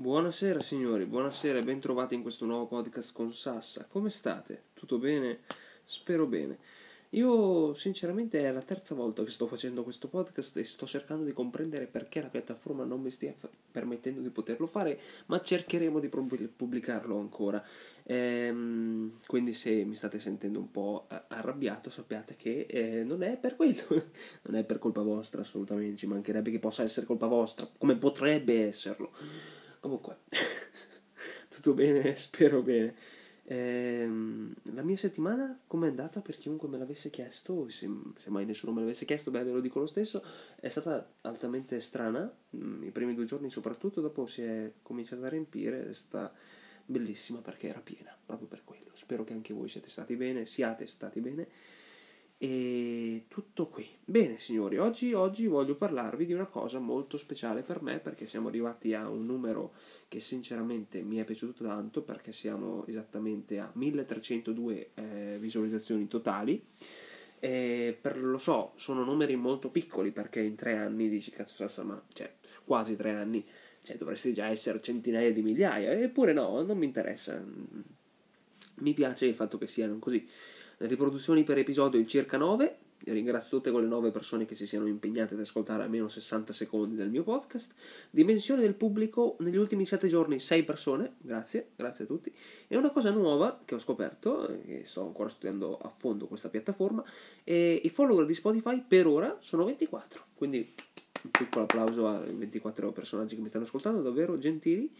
Buonasera signori, buonasera e bentrovati in questo nuovo podcast con Sassa. Come state? Tutto bene? Spero bene. Io sinceramente è la terza volta che sto facendo questo podcast e sto cercando di comprendere perché la piattaforma non mi stia permettendo di poterlo fare, ma cercheremo di pubblicarlo ancora. Ehm, quindi se mi state sentendo un po' arrabbiato sappiate che eh, non è per quello, non è per colpa vostra assolutamente, ci mancherebbe che possa essere colpa vostra, come potrebbe esserlo. Comunque, tutto bene, spero bene. Ehm, la mia settimana com'è andata per chiunque me l'avesse chiesto, se, se, mai nessuno me l'avesse chiesto, beh ve lo dico lo stesso, è stata altamente strana, mm, i primi due giorni soprattutto, dopo si è cominciata a riempire, è stata bellissima perché era piena, proprio per quello. Spero che anche voi siete stati bene, siate stati bene. E tutto qui. Bene signori, oggi, oggi, voglio parlarvi di una cosa molto speciale per me perché siamo arrivati a un numero che sinceramente mi è piaciuto tanto perché siamo esattamente a 1302 eh, visualizzazioni totali. E per, lo so, sono numeri molto piccoli perché in tre anni dici cazzo salsa, ma cioè quasi tre anni, cioè dovresti già essere centinaia di migliaia, eppure no, non mi interessa. Mi piace il fatto che siano così riproduzioni per episodio circa 9. Ringrazio tutte quelle 9 persone che si siano impegnate ad ascoltare almeno 60 secondi del mio podcast. Dimensione del pubblico negli ultimi 7 giorni 6 persone, grazie, grazie a tutti. E una cosa nuova che ho scoperto, che sto ancora studiando a fondo questa piattaforma, e i follower di Spotify per ora sono 24. Quindi un piccolo applauso ai 24 personaggi che mi stanno ascoltando, davvero gentili.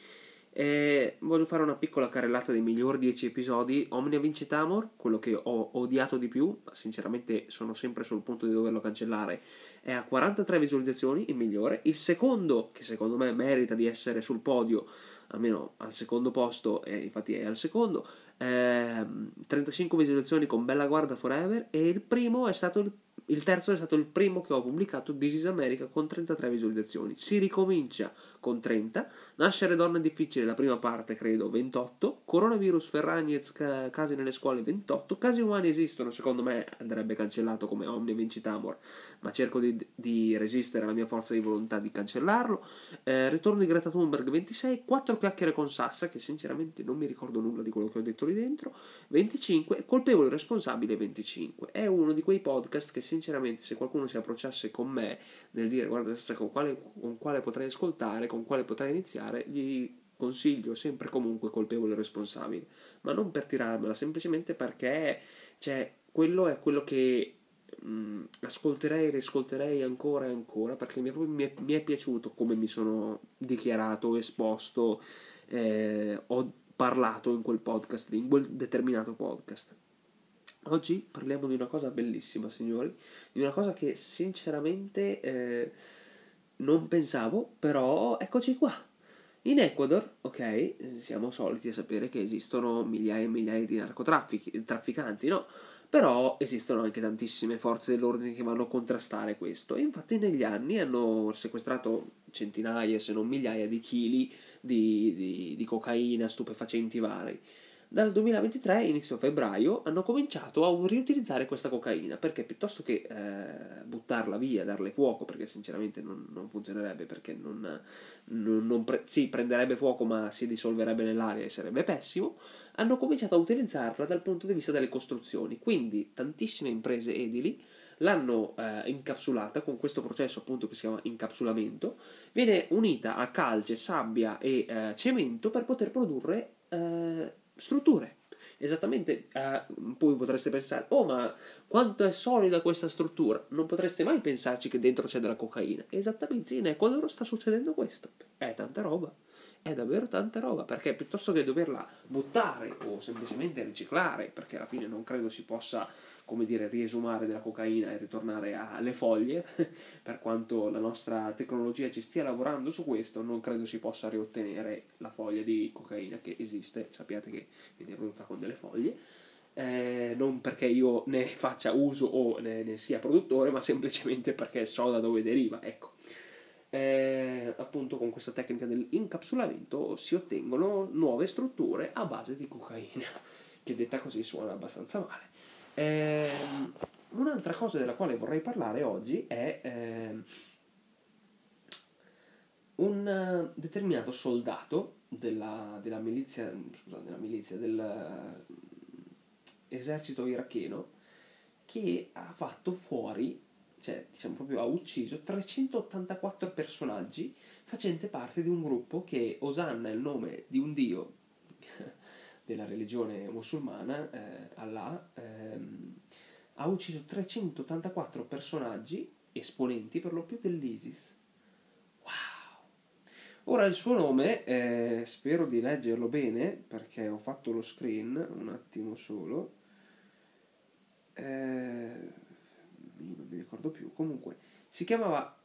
E voglio fare una piccola carrellata dei migliori 10 episodi. Omnia Vincitamor, quello che ho odiato di più, ma sinceramente sono sempre sul punto di doverlo cancellare, è a 43 visualizzazioni, il migliore. Il secondo, che secondo me merita di essere sul podio, almeno al secondo posto, e infatti è al secondo, eh, 35 visualizzazioni con Bella Guarda Forever. E il primo è stato il il terzo è stato il primo che ho pubblicato, This is America, con 33 visualizzazioni. Si ricomincia con 30. Nascere donne difficile, la prima parte, credo, 28. Coronavirus, Ferragnez, casi nelle scuole, 28. Casi umani esistono, secondo me andrebbe cancellato come Omni Vincitamor, ma cerco di, di, resistere alla mia forza di volontà di cancellarlo. Eh, ritorno di Greta Thunberg, 26. 4 chiacchiere con Sassa, che sinceramente non mi ricordo nulla di quello che ho detto lì dentro, 25. Colpevole responsabile, 25. È uno di quei podcast che sinceramente se qualcuno si approcciasse con me nel dire guarda con quale, con quale potrei ascoltare, con quale potrei iniziare, gli consiglio sempre comunque colpevole responsabile, ma non per tirarmela, semplicemente perché cioè, quello è quello che mh, mm, ascolterei riscolterei ancora e ancora perché mi è, mi è, mi è piaciuto come mi sono dichiarato, esposto, eh, ho parlato in quel podcast, in quel determinato podcast. Oggi parliamo di una cosa bellissima, signori, di una cosa che sinceramente eh, non pensavo, però eccoci qua. In Ecuador, ok, siamo soliti a sapere che esistono migliaia e migliaia di narcotrafficanti, no? Però esistono anche tantissime forze dell'ordine che vanno a contrastare questo. E infatti negli anni hanno sequestrato centinaia, se non migliaia, di chili di, di, di cocaina, stupefacenti vari dal 2023, inizio febbraio, hanno cominciato a riutilizzare questa cocaina perché piuttosto che eh, buttarla via, darle fuoco, perché sinceramente non, non funzionerebbe, perché non, non, non pre- sì, prenderebbe fuoco ma si dissolverebbe nell'aria e sarebbe pessimo, hanno cominciato a utilizzarla dal punto di vista delle costruzioni. Quindi tantissime imprese edili l'hanno eh, incapsulata con questo processo appunto che si chiama incapsulamento, viene unita a calce, sabbia e eh, cemento per poter produrre eh, strutture. Esattamente, eh, poi potreste pensare, oh ma quanto è solida questa struttura? Non potreste mai pensarci che dentro c'è della cocaina. Esattamente, in Ecuador sta succedendo questo. È tanta roba, è davvero tanta roba, perché piuttosto che doverla buttare o semplicemente riciclare, perché alla fine non credo si possa come dire, riesumare della cocaina e ritornare alle foglie, per quanto la nostra tecnologia ci stia lavorando su questo, non credo si possa riottenere la foglia di cocaina che esiste, sappiate che viene prodotta con delle foglie, eh, non perché io ne faccia uso o ne, ne, sia produttore, ma semplicemente perché so da dove deriva, ecco. Eh, appunto con questa tecnica dell'incapsulamento si ottengono nuove strutture a base di cocaina, che detta così suona abbastanza male. Eh, un'altra cosa della quale vorrei parlare oggi è eh, un determinato soldato della, della milizia, scusate, della milizia, dell'esercito iracheno che ha fatto fuori, cioè diciamo proprio ha ucciso 384 personaggi facente parte di un gruppo che osanna il nome di un dio della religione musulmana, eh, Allah, ehm, ha ucciso 384 personaggi, esponenti per lo più dell'ISIS. Wow! Ora il suo nome, eh, spero di leggerlo bene perché ho fatto lo screen, un attimo solo. Eh, non mi ricordo più. Comunque, si chiamava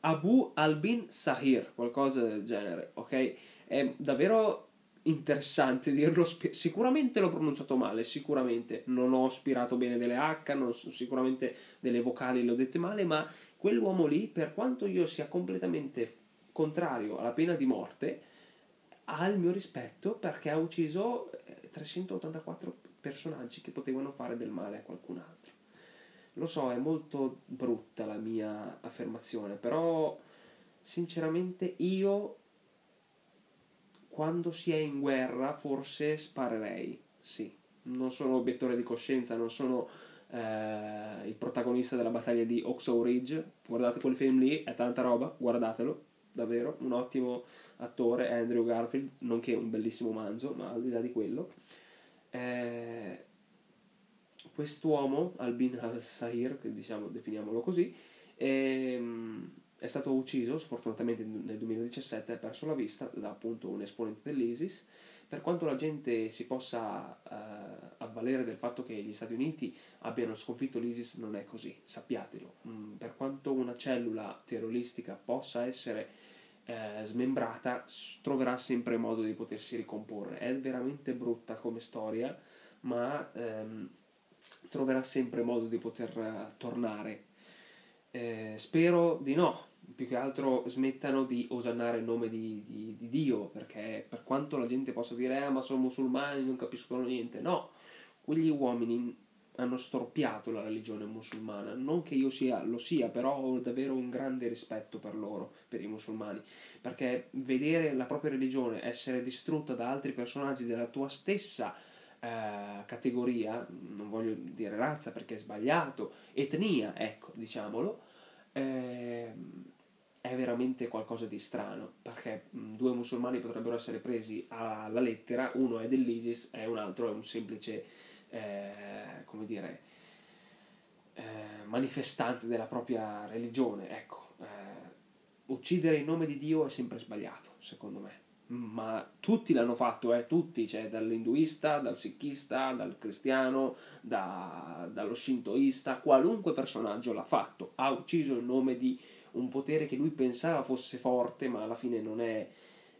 Abu Albin Sahir, qualcosa del genere, ok? È davvero interessante dirlo. Sicuramente l'ho pronunciato male, sicuramente non ho aspirato bene delle H, non, sicuramente delle vocali le ho dette male, ma quell'uomo lì, per quanto io sia completamente contrario alla pena di morte, ha il mio rispetto perché ha ucciso 384 eh, personaggi che potevano fare del male a qualcun altro. Lo so, è molto brutta la mia affermazione, però sinceramente io quando si è in guerra forse sparerei, sì. Non sono obiettore di coscienza, non sono eh, il protagonista della battaglia di Oxow Ridge. Guardate quel film lì, è tanta roba, guardatelo, davvero, un ottimo attore, Andrew Garfield, nonché un bellissimo manzo, ma al di là di quello. Eh, quest'uomo, Albin al-Sahir, che diciamo, definiamolo così, ehm, è stato ucciso sfortunatamente nel 2017 ha perso la vista da appunto un esponente dell'ISIS per quanto la gente si possa uh, avvalere del fatto che gli Stati Uniti abbiano sconfitto l'ISIS non è così, sappiatelo. Mm, per quanto una cellula terroristica possa essere uh, smembrata, troverà sempre modo di potersi ricomporre. È veramente brutta come storia, ma um, troverà sempre modo di poter uh, tornare. Eh, spero di no, più che altro smettano di osannare il nome di, di, di Dio, perché per quanto la gente possa dire, ah, ma sono musulmani, non capiscono niente, no, quegli uomini hanno storpiato la religione musulmana, non che io sia, lo sia, però ho davvero un grande rispetto per loro, per i musulmani, perché vedere la propria religione essere distrutta da altri personaggi della tua stessa eh, categoria, non voglio dire razza perché è sbagliato, etnia, ecco, diciamolo, eh, è veramente qualcosa di strano, perché mh, due musulmani potrebbero essere presi alla lettera, uno è dell'ISIS e un altro è un semplice, eh, come dire, eh, manifestante della propria religione. Ecco, eh, uccidere in nome di Dio è sempre sbagliato, secondo me. Ma tutti l'hanno fatto, eh, tutti, cioè dall'induista, dal sikista, dal cristiano, da, dallo shintoista, qualunque personaggio l'ha fatto, ha ucciso in nome di un potere che lui pensava fosse forte, ma alla fine non è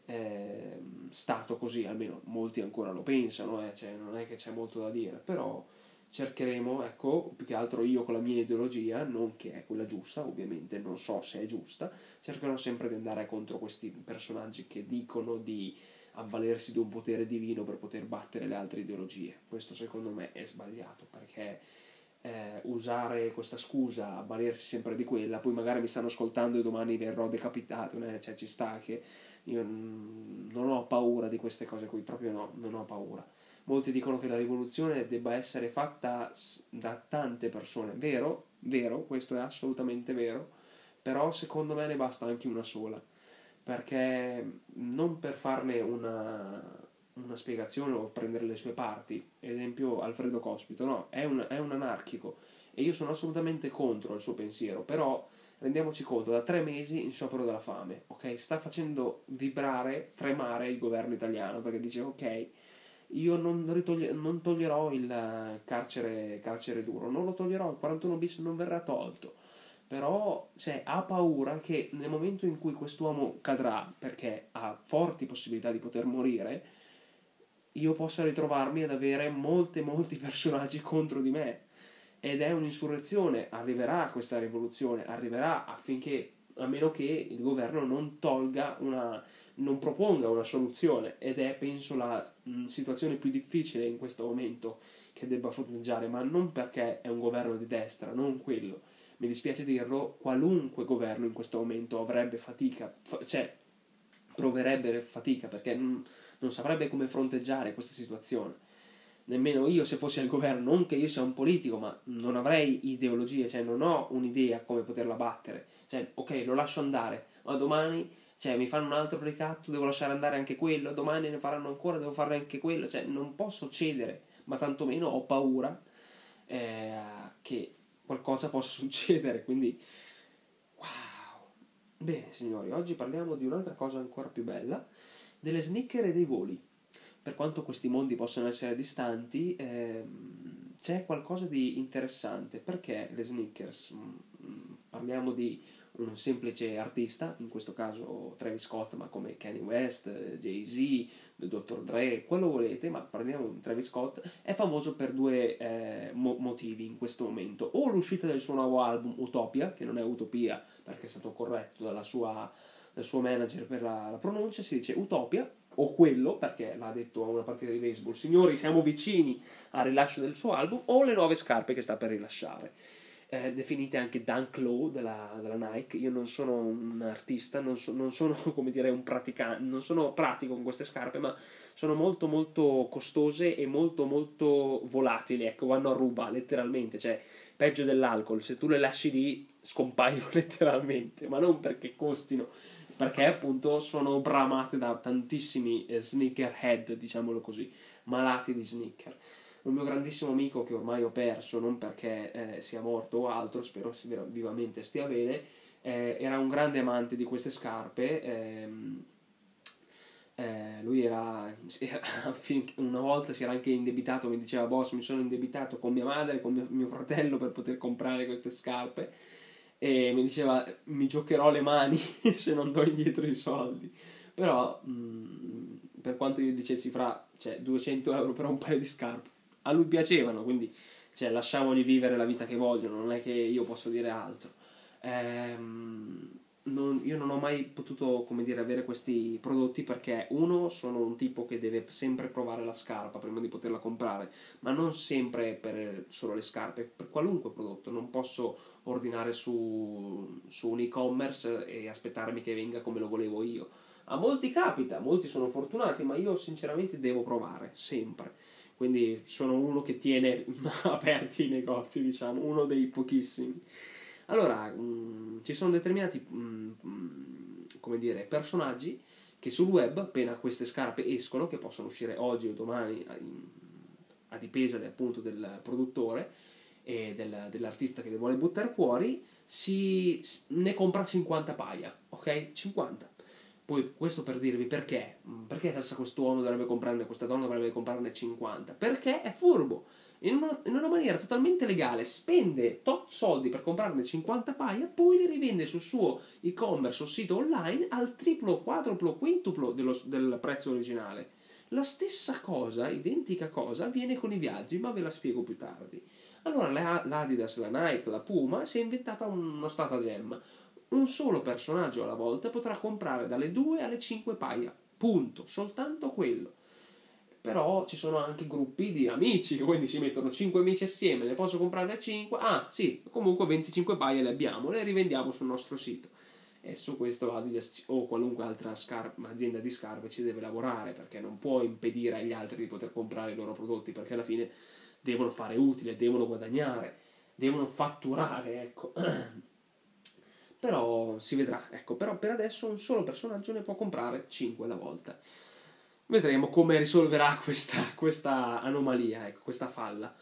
eh, stato così, almeno molti ancora lo pensano, eh, cioè non è che c'è molto da dire, però cercheremo, ecco, più che altro io con la mia ideologia, non che è quella giusta, ovviamente non so se è giusta, cercherò sempre di andare contro questi personaggi che dicono di avvalersi di un potere divino per poter battere le altre ideologie. Questo secondo me è sbagliato perché eh, usare questa scusa, avvalersi sempre di quella, poi magari mi stanno ascoltando e domani verrò decapitato, né? cioè ci sta che io non ho paura di queste cose qui, proprio no, non ho paura. Molti dicono che la rivoluzione debba essere fatta da tante persone, vero, vero, questo è assolutamente vero, però secondo me ne basta anche una sola, perché non per farne una, una spiegazione o prendere le sue parti. Esempio Alfredo Cospito, no, è un, è un anarchico. E io sono assolutamente contro il suo pensiero, però rendiamoci conto, da tre mesi in sciopero della fame, ok? Sta facendo vibrare, tremare il governo italiano perché dice ok, io non, ritogli- non toglierò il carcere, carcere, duro, non lo toglierò, il 41 bis non verrà tolto. Però cioè, ha paura che nel momento in cui quest'uomo cadrà, perché ha forti possibilità di poter morire, io possa ritrovarmi ad avere molti, molti personaggi contro di me. Ed è un'insurrezione, arriverà questa rivoluzione, arriverà affinché, a meno che il governo non tolga una, non proponga una soluzione. Ed è, penso, la mh, situazione più difficile in questo momento che debba fronteggiare, ma non perché è un governo di destra, non quello, mi dispiace dirlo, qualunque governo in questo momento avrebbe fatica, fa- cioè proverebbe fatica perché non, non saprebbe come fronteggiare questa situazione. Nemmeno io se fossi al governo, non che io sia un politico, ma non avrei ideologie, cioè non ho un'idea come poterla battere. Cioè, ok, lo lascio andare, ma domani cioè, mi fanno un altro ricatto, devo lasciare andare anche quello, domani ne faranno ancora, devo fare anche quello, cioè non posso cedere, ma tantomeno ho paura eh, che qualcosa possa succedere, quindi wow. Bene, signori, oggi parliamo di un'altra cosa ancora più bella, delle sneaker e dei voli. Per quanto questi mondi possano essere distanti, ehm, c'è qualcosa di interessante. Perché le sneakers? Mm, parliamo di un semplice artista, in questo caso Travis Scott, ma come Kanye West, Jay-Z, Dr. Dre, quello volete, ma parliamo di Travis Scott, è famoso per due eh, mo- motivi in questo momento. O l'uscita del suo nuovo album Utopia, che non è Utopia perché è stato corretto sua, dal suo manager per la, la pronuncia, si dice Utopia, o quello, perché l'ha detto a una partita di baseball, signori siamo vicini al rilascio del suo album, o le nuove scarpe che sta per rilasciare eh, definite anche Dunk Low della, della, Nike. Io non sono un artista, non, so, non sono come dire un praticante, non sono pratico con queste scarpe, ma sono molto molto costose e molto molto volatili, ecco, vanno a ruba letteralmente, cioè peggio dell'alcol, se tu le lasci lì scompaiono letteralmente, ma non perché costino, perché appunto sono bramate da tantissimi eh, sneakerhead, diciamolo così, malati di sneaker un mio grandissimo amico che ormai ho perso, non perché eh, sia morto o altro, spero vivamente stia bene, eh, era un grande amante di queste scarpe. Ehm, eh, lui era, una volta si era anche indebitato, mi diceva boss mi sono indebitato con mia madre, con mio, mio fratello per poter comprare queste scarpe e mi diceva mi giocherò le mani se non do indietro i soldi però mh, mm, per quanto io dicessi fra cioè, 200 euro per un paio di scarpe a lui piacevano, quindi cioè, lasciamoli vivere la vita che vogliono, non è che io posso dire altro. Ehm, non, io non ho mai potuto, come dire, avere questi prodotti perché uno sono un tipo che deve sempre provare la scarpa prima di poterla comprare, ma non sempre per solo le scarpe, per qualunque prodotto, non posso ordinare su, su un e-commerce e aspettarmi che venga come lo volevo io. A molti capita, molti sono fortunati, ma io sinceramente devo provare, sempre quindi sono uno che tiene aperti i negozi, diciamo, uno dei pochissimi. Allora, mh, mm, ci sono determinati, mh, mm, come dire, personaggi che sul web, appena queste scarpe escono, che possono uscire oggi o domani a, a dipesa appunto del produttore e del, dell'artista che le vuole buttare fuori, si, ne compra 50 paia, ok? 50 poi questo per dirvi perché. Mm, perché se questo uomo dovrebbe comprarne, questa donna dovrebbe comprarne 50? Perché è furbo. In una, in una, maniera totalmente legale spende tot soldi per comprarne 50 paia, poi li rivende sul suo e-commerce o sito online al triplo, quadruplo, quintuplo dello, del prezzo originale. La stessa cosa, identica cosa, avviene con i viaggi, ma ve la spiego più tardi. Allora l'Adidas, la Nike, la Puma si è inventata uno stratagemma un solo personaggio alla volta potrà comprare dalle 2 alle 5 paia. Punto, soltanto quello. Però ci sono anche gruppi di amici, quindi si mettono 5 amici assieme, ne posso comprare a 5? Ah, sì, comunque 25 paia le abbiamo, le rivendiamo sul nostro sito. E su questo Adidas o qualunque altra scar- azienda di scarpe ci deve lavorare, perché non può impedire agli altri di poter comprare i loro prodotti, perché alla fine devono fare utile, devono guadagnare, devono fatturare, ecco. Però si vedrà, ecco, però per adesso un solo personaggio ne può comprare 5 alla volta. Vedremo come risolverà questa, questa anomalia, ecco, questa falla.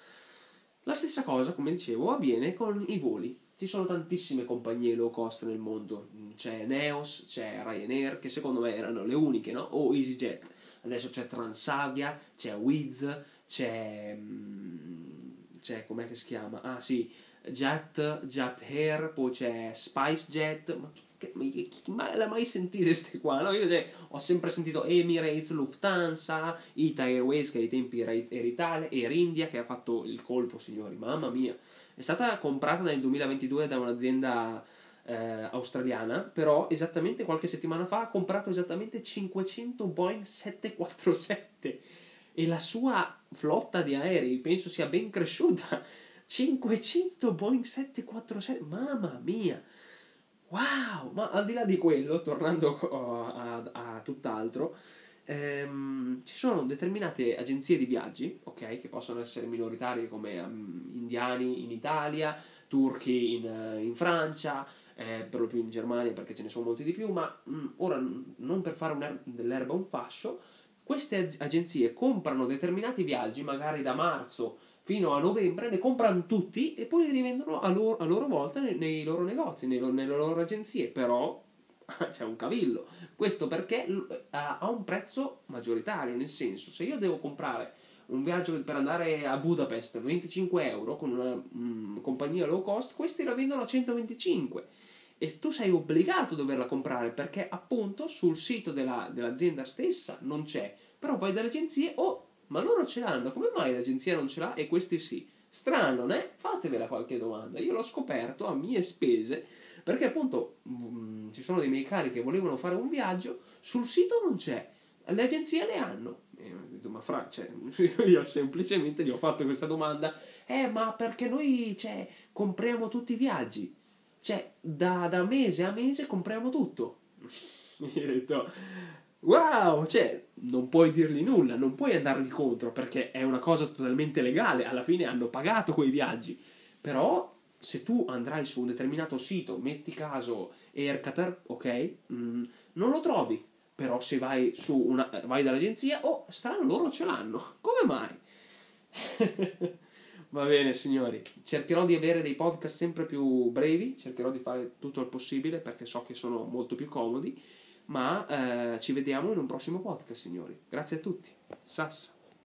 La stessa cosa, come dicevo, avviene con i voli. Ci sono tantissime compagnie low cost nel mondo. C'è Neos, c'è Ryanair, che secondo me erano le uniche, no? O EasyJet. Adesso c'è Transavia, c'è Wiz, c'è... Mm, c'è... com'è che si chiama? Ah sì, Jet, Jet Hair, poi c'è Spice Jet, ma chi, chi, chi mai l'ha mai sentite queste qua? No? Io cioè, ho sempre sentito Emirates, Lufthansa, Ita Airways che ai tempi era Air Italia, Air India che ha fatto il colpo, signori, mamma mia. È stata comprata nel 2022 da un'azienda eh, australiana, però esattamente qualche settimana fa ha comprato esattamente 500 Boeing 747 e la sua flotta di aerei penso sia ben cresciuta 500 Boeing 747, mamma mia! Wow! Ma al di là di quello, tornando a, a, a tutt'altro, ehm, ci sono determinate agenzie di viaggi, ok, che possono essere minoritarie come um, indiani in Italia, turchi in, in Francia, eh, per lo più in Germania perché ce ne sono molti di più, ma mh, mm, ora non per fare er- dell'erba un fascio, queste agenzie comprano determinati viaggi, magari da marzo fino a novembre, ne comprano tutti e poi li rivendono a loro, a loro volta nei, nei, loro negozi, nei, nelle loro agenzie, però c'è un cavillo. Questo perché ha un prezzo maggioritario, nel senso, se io devo comprare un viaggio per andare a Budapest 25 euro con una mh, compagnia low cost, questi la vendono a 125 e tu sei obbligato a doverla comprare perché appunto sul sito della, dell'azienda stessa non c'è, però vai dalle agenzie, oh, ma loro ce l'hanno, come mai l'agenzia non ce l'ha e questi sì? Strano, né? Fatevela qualche domanda. Io l'ho scoperto a mie spese perché appunto mh, mm, ci sono dei miei cari che volevano fare un viaggio, sul sito non c'è, le agenzie le hanno. E ho detto, ma fra, cioè, io semplicemente gli ho fatto questa domanda, eh, ma perché noi, cioè, compriamo tutti i viaggi? Cioè, da, da mese a mese compriamo tutto. Mi ho detto, wow, cioè, non puoi dirgli nulla, non puoi andargli contro perché è una cosa totalmente legale, alla fine hanno pagato quei viaggi. Però, se tu andrai su un determinato sito, metti caso Aircatar, ok, mm, non lo trovi. Però se vai su una, vai dall'agenzia, oh, strano, loro ce l'hanno. Come mai? Va bene, signori. Cercherò di avere dei podcast sempre più brevi, cercherò di fare tutto il possibile perché so che sono molto più comodi. Ma eh, ci vediamo in un prossimo podcast, signori. Grazie a tutti. Sassa.